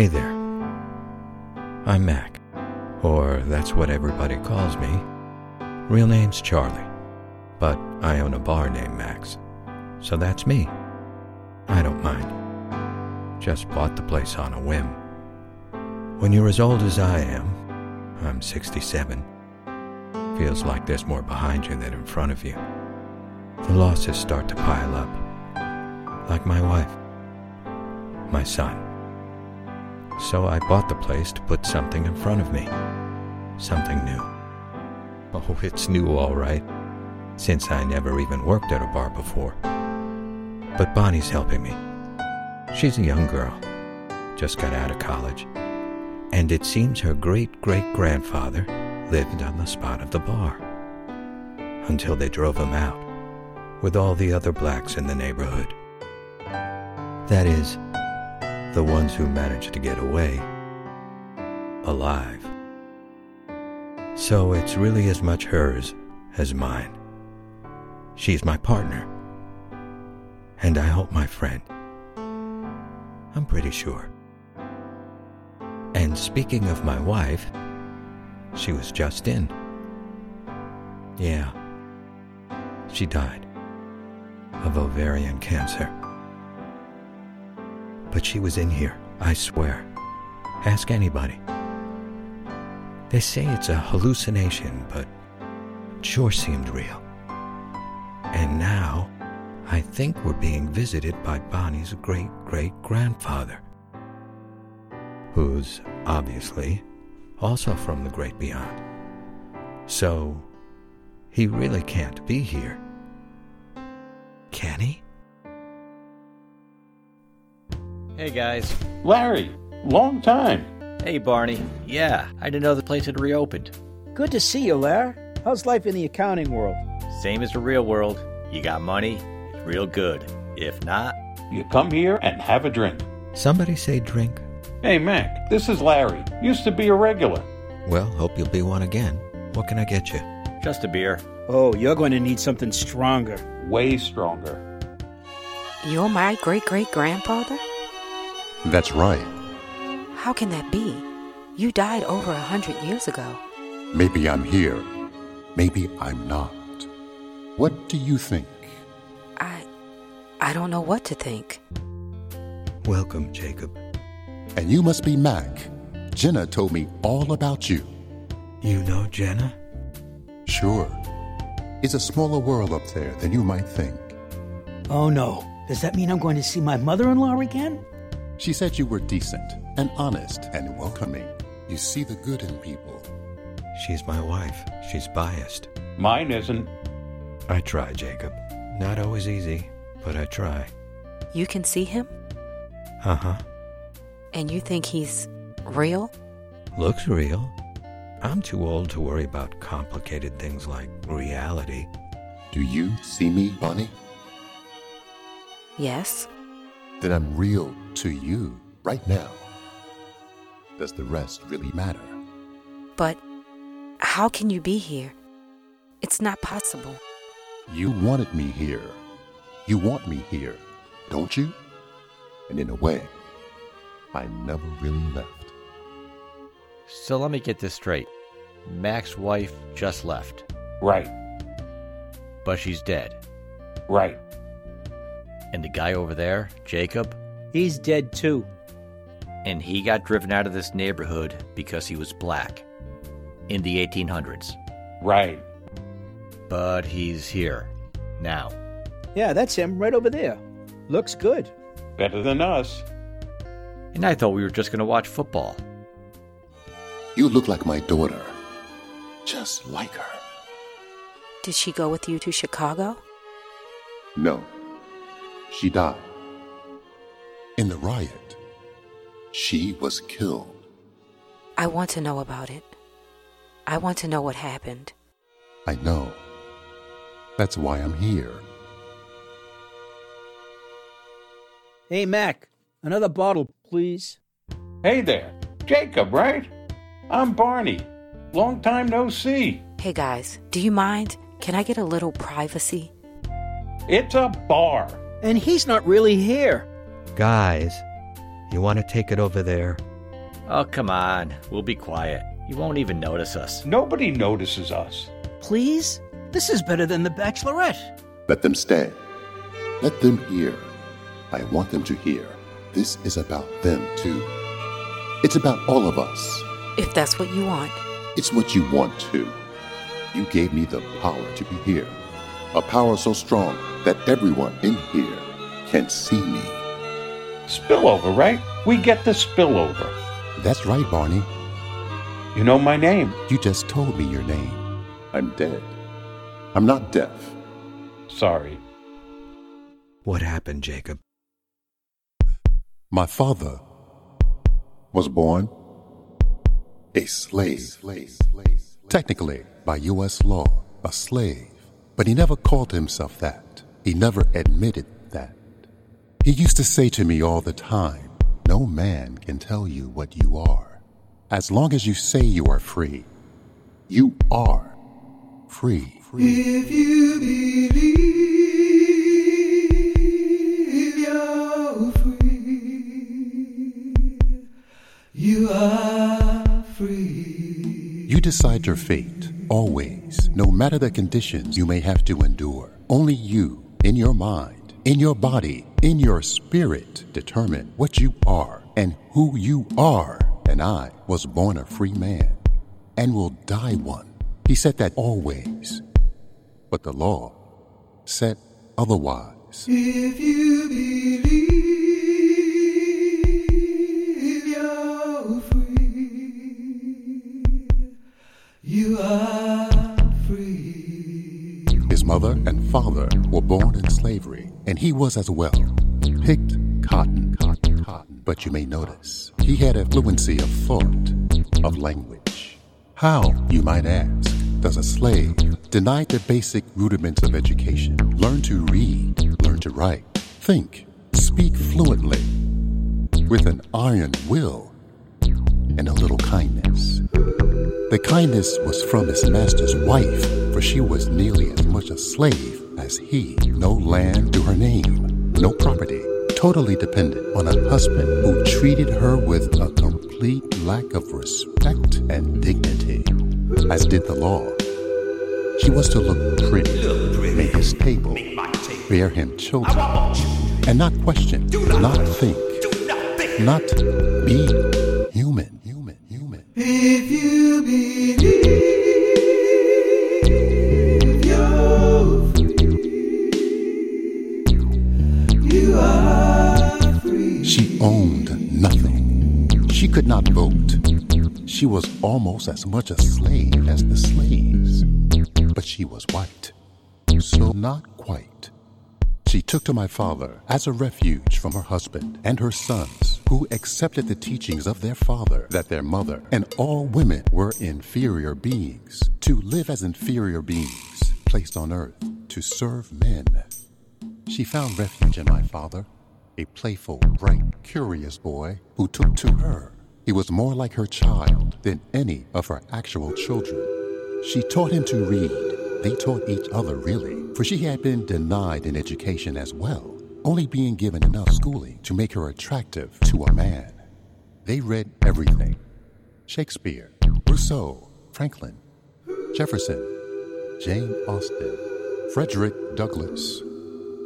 Hey there. I'm Mac, or that's what everybody calls me. Real name's Charlie, but I own a bar named Mac's, so that's me. I don't mind. Just bought the place on a whim. When you're as old as I am, I'm 67. Feels like there's more behind you than in front of you. The losses start to pile up. Like my wife, my son. So I bought the place to put something in front of me. Something new. Oh, it's new all right, since I never even worked at a bar before. But Bonnie's helping me. She's a young girl, just got out of college, and it seems her great great grandfather lived on the spot of the bar. Until they drove him out, with all the other blacks in the neighborhood. That is, the ones who managed to get away alive. So it's really as much hers as mine. She's my partner. And I hope my friend. I'm pretty sure. And speaking of my wife, she was just in. Yeah. She died of ovarian cancer. But she was in here, I swear. Ask anybody. They say it's a hallucination, but sure seemed real. And now, I think we're being visited by Bonnie's great great grandfather, who's obviously also from the great beyond. So, he really can't be here. Can he? Hey guys. Larry, long time. Hey Barney. Yeah, I didn't know the place had reopened. Good to see you, Larry. How's life in the accounting world? Same as the real world. You got money, it's real good. If not, You come here and have a drink. Somebody say drink. Hey, Mac, this is Larry. Used to be a regular. Well, hope you'll be one again. What can I get you? just a beer. Oh, you're going to need something stronger. Way stronger. You're my great great grandfather? That's right. How can that be? You died over a hundred years ago. Maybe I'm here. Maybe I'm not. What do you think? I. I don't know what to think. Welcome, Jacob. And you must be Mac. Jenna told me all about you. You know Jenna? Sure. It's a smaller world up there than you might think. Oh no. Does that mean I'm going to see my mother in law again? She said you were decent and honest and welcoming. You see the good in people. She's my wife. She's biased. Mine isn't. I try, Jacob. Not always easy, but I try. You can see him? Uh huh. And you think he's real? Looks real. I'm too old to worry about complicated things like reality. Do you see me, Bonnie? Yes. Then I'm real to you right now. Does the rest really matter? But how can you be here? It's not possible. You wanted me here. You want me here, don't you? And in a way, I never really left. So let me get this straight. Mac's wife just left, Right, but she's dead. right. And the guy over there, Jacob, He's dead too. and he got driven out of this neighborhood because he was black in the 1800s. Right. But he's here now. Yeah, that's him right over there. Looks good. Better than us. And I thought we were just going to watch football. You look like my daughter. Just like her. Did she go with you to Chicago? No. She died. In the riot. She was killed. I want to know about it. I want to know what happened. I know. That's why I'm here. Hey, Mac, another bottle, please. Hey there. Jacob, right? I'm Barney. Long time no see. Hey guys, do you mind? Can I get a little privacy? It's a bar. And he's not really here. Guys, you want to take it over there? Oh, come on. We'll be quiet. You won't even notice us. Nobody notices us. Please? This is better than The Bachelorette. Let them stay. Let them hear. I want them to hear. This is about them, too. It's about all of us. If that's what you want. It's what you want, too. You gave me the power to be here. A power so strong that everyone in here can see me. Spillover, right? We get the spillover. That's right, Barney. You know my name. You just told me your name. I'm dead. I'm not deaf. Sorry. What happened, Jacob? My father was born a slave. Technically, by U.S. law, a slave. But he never called himself that. He never admitted that. He used to say to me all the time, No man can tell you what you are. As long as you say you are free, you are free. If you believe You decide your fate, always, no matter the conditions you may have to endure. Only you, in your mind, in your body, in your spirit, determine what you are and who you are. And I was born a free man and will die one. He said that always. But the law said otherwise. If you believe you are free. His mother and father were born in slavery, and he was as well. Picked cotton, cotton, cotton. But you may notice, he had a fluency of thought, of language. How, you might ask, does a slave, denied the basic rudiments of education, learn to read, learn to write, think, speak fluently, with an iron will and a little kindness? The kindness was from his master's wife, for she was nearly as much a slave as he. No land to her name, no property, totally dependent on a husband who treated her with a complete lack of respect and dignity, as did the law. She was to look pretty, make his table, bear him children, and not question, not think, not be almost as much a slave as the slaves. But she was white. So not quite. She took to my father as a refuge from her husband and her sons, who accepted the teachings of their father that their mother and all women were inferior beings, to live as inferior beings, placed on earth to serve men. She found refuge in my father, a playful, bright, curious boy who took to her. He was more like her child than any of her actual children. She taught him to read. They taught each other, really, for she had been denied an education as well, only being given enough schooling to make her attractive to a man. They read everything Shakespeare, Rousseau, Franklin, Jefferson, Jane Austen, Frederick Douglass.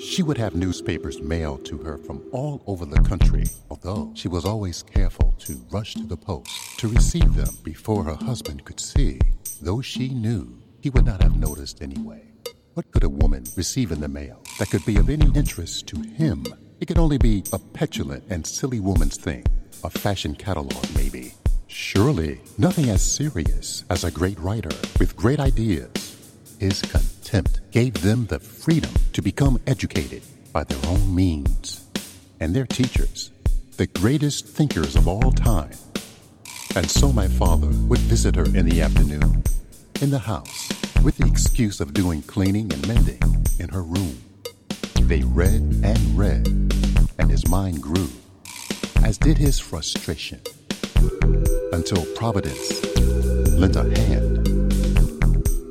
She would have newspapers mailed to her from all over the country, although she was always careful to rush to the post to receive them before her husband could see, though she knew he would not have noticed anyway. What could a woman receive in the mail that could be of any interest to him? It could only be a petulant and silly woman's thing, a fashion catalog, maybe. Surely nothing as serious as a great writer with great ideas. His contempt gave them the freedom to become educated by their own means. And their teachers, the greatest thinkers of all time. And so my father would visit her in the afternoon, in the house, with the excuse of doing cleaning and mending in her room. They read and read, and his mind grew, as did his frustration, until Providence lent a hand.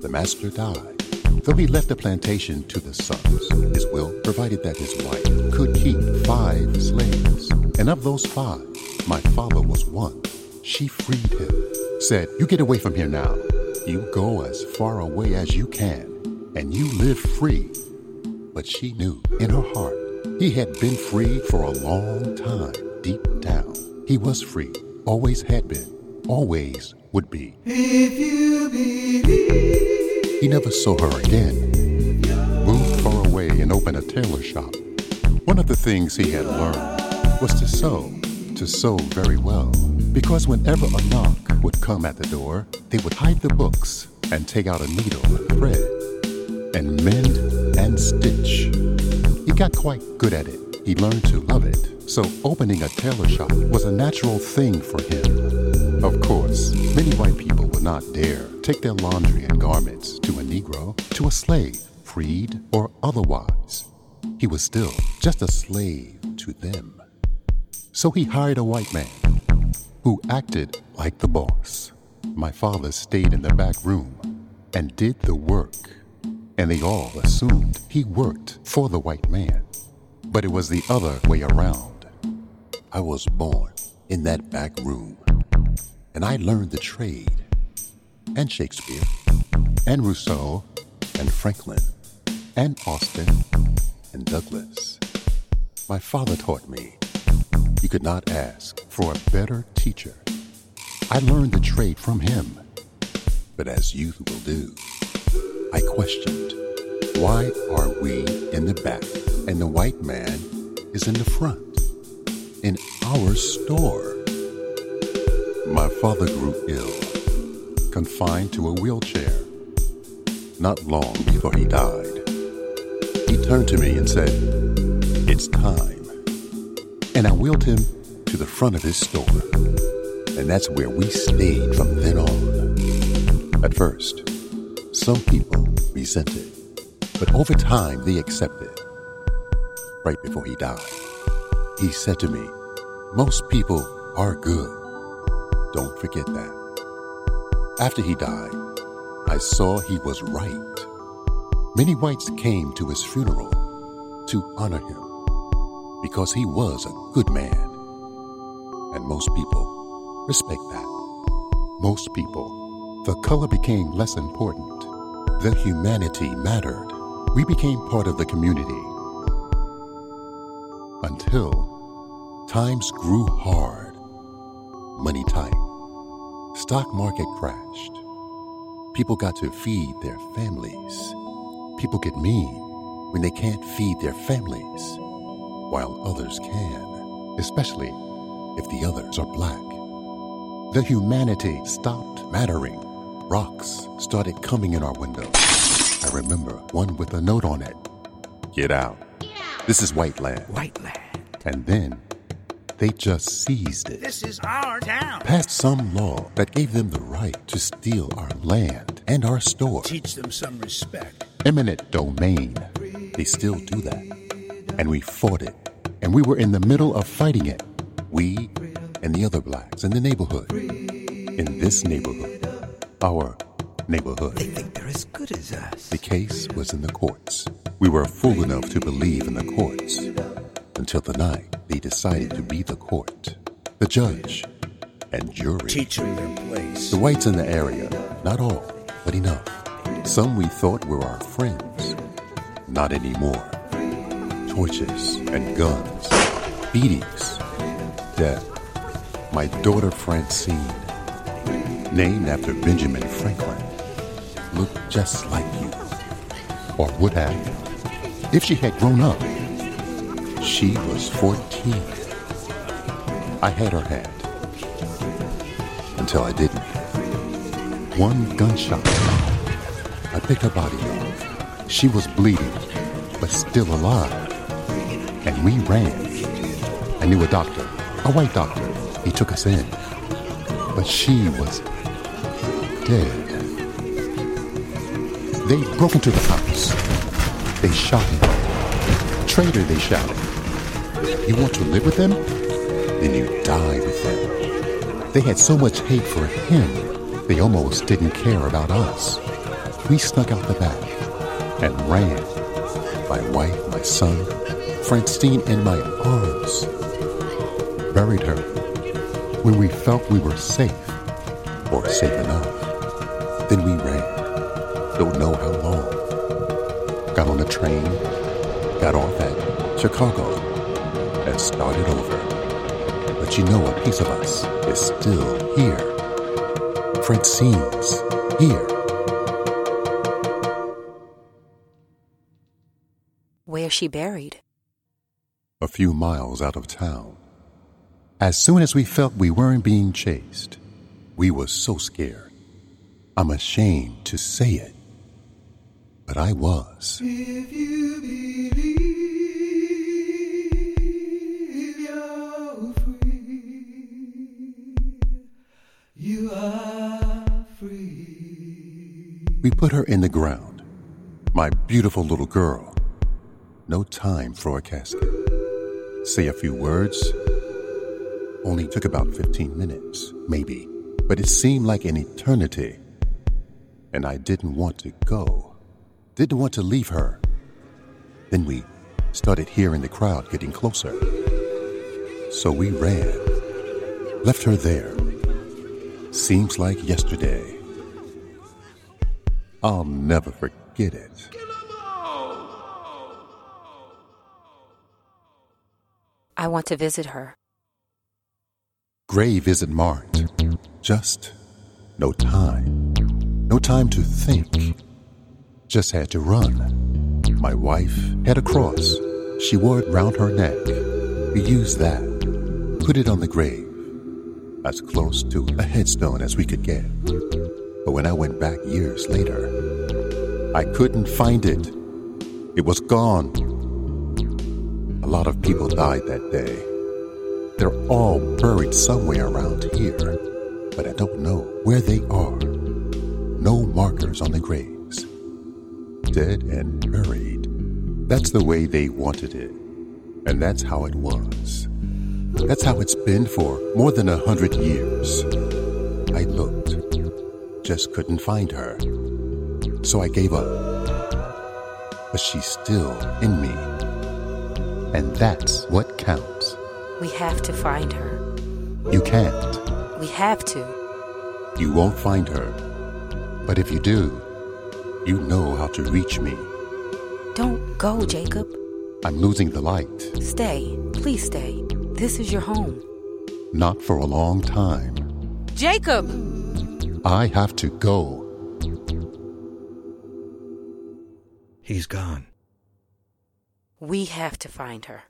The master died, though he left the plantation to the sons. His will provided that his wife could keep five slaves, and of those five, my father was one. She freed him, said, You get away from here now. You go as far away as you can, and you live free. But she knew in her heart he had been free for a long time, deep down. He was free, always had been, always would be. If you believe He never saw her again. Moved far away and opened a tailor shop. One of the things he had learned was to sew, to sew very well. Because whenever a knock would come at the door, they would hide the books and take out a needle and thread and mend and stitch. He got quite good at it. He learned to love it. So opening a tailor shop was a natural thing for him. Of course, many white people not dare take their laundry and garments to a Negro, to a slave, freed or otherwise. He was still just a slave to them. So he hired a white man who acted like the boss. My father stayed in the back room and did the work, and they all assumed he worked for the white man. But it was the other way around. I was born in that back room, and I learned the trade, and Shakespeare, and Rousseau, and Franklin, and Austen, and Douglass. My father taught me you could not ask for a better teacher. I learned the trade from him. But as youth will do, I questioned why are we in the back and the white man is in the front? In our store. My father grew ill, confined to a wheelchair. Not long before he died, he turned to me and said, It's time and I wheeled him to the front of his store. And that's where we stayed from then on. At first, some people resented, but over time they accepted. Right before he died, he said to me, Most people are good. Don't forget that. After he died, I saw he was right. Many whites came to his funeral to honor him because he was a good man. And most people respect that. Most people, the color became less important. The humanity mattered. We became part of the community. Until times grew hard, money tight, stock market crashed. People got to feed their families. People get mean when they can't feed their families while others can, especially if the others are black. The humanity stopped mattering. Rocks started coming in our window. I remember one with a note on it Get out. This is white land. White land. And then they just seized it. This is our town. Passed some law that gave them the right to steal our land and our store. Teach them some respect. Eminent domain. They still do that. And we fought it. And we were in the middle of fighting it. We and the other blacks in the neighborhood. In this neighborhood. Our neighborhood. They think they're as good as us. The case was in the courts. We were fool enough to believe in the courts until the night they decided to be the court, the judge, and jury. Teach them their place. The whites in the area, not all, but enough. Some we thought were our friends, not anymore. Torches and guns, beatings, death. My daughter Francine, named after Benjamin Franklin, looked just like you, or would have, if she had grown up. She was 14. I had her hand until I didn't. One gunshot. I picked her body up. She was bleeding, but still alive. And we ran. I knew a doctor, a white doctor. He took us in. But she was dead. They broke into the house. They shot him. Traitor, they shouted. You want to live with them? Then you die with them. They had so much hate for him, they almost didn't care about us. We snuck out the back and ran. My wife, my son, Francine in my arms. Buried her. When we felt we were safe, or safe enough, then we ran. Don't know how long. Got on a train, got off at Chicago, and started over. But you know a piece of us is still here. Francine's here. Where's she buried? a few miles out of town. As soon as we felt we weren't being chased, we were so scared. I'm ashamed to say it, but I was. We put her in the ground, my beautiful little girl. No time for a casket. Say a few words. Only took about 15 minutes, maybe, but it seemed like an eternity. And I didn't want to go, didn't want to leave her. Then we started hearing the crowd getting closer. So we ran, left her there. Seems like yesterday. I'll never forget it. I want to visit her. Grave isn't marked. Just no time. No time to think. Just had to run. My wife had a cross. She wore it round her neck. We used that. Put it on the grave. As close to a headstone as we could get. But when I went back years later, I couldn't find it. It was gone. A lot of people died that day. They're all buried somewhere around here, but I don't know where they are. No markers on the graves. Dead and buried. That's the way they wanted it. And that's how it was. That's how it's been for more than a hundred years. I looked, just couldn't find her. So I gave up. But she's still in me. And that's what counts. We have to find her. You can't. We have to. You won't find her. But if you do, you know how to reach me. Don't go, Jacob. I'm losing the light. Stay. Please stay. This is your home. Not for a long time. Jacob! I have to go. He's gone. We have to find her.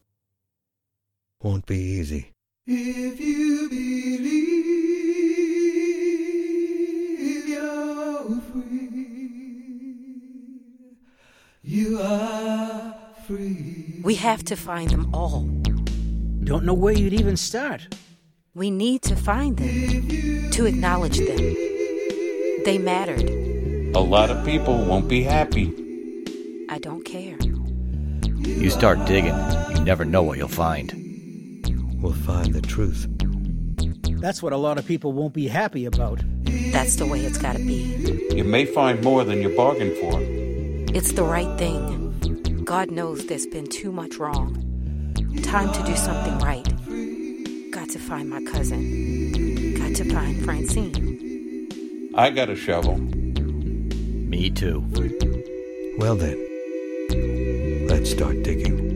Won't be easy. If you believe you're free, you are free. We have to find them all. Don't know where you'd even start. We need to find them, to acknowledge them. They mattered. A lot of people won't be happy. I don't care. You start digging, you never know what you'll find. We'll find the truth. That's what a lot of people won't be happy about. That's the way it's gotta be. You may find more than you bargained for. It's the right thing. God knows there's been too much wrong. Time to do something right. Got to find my cousin. Got to find Francine. I got a shovel. Me too. Well then, let's start digging.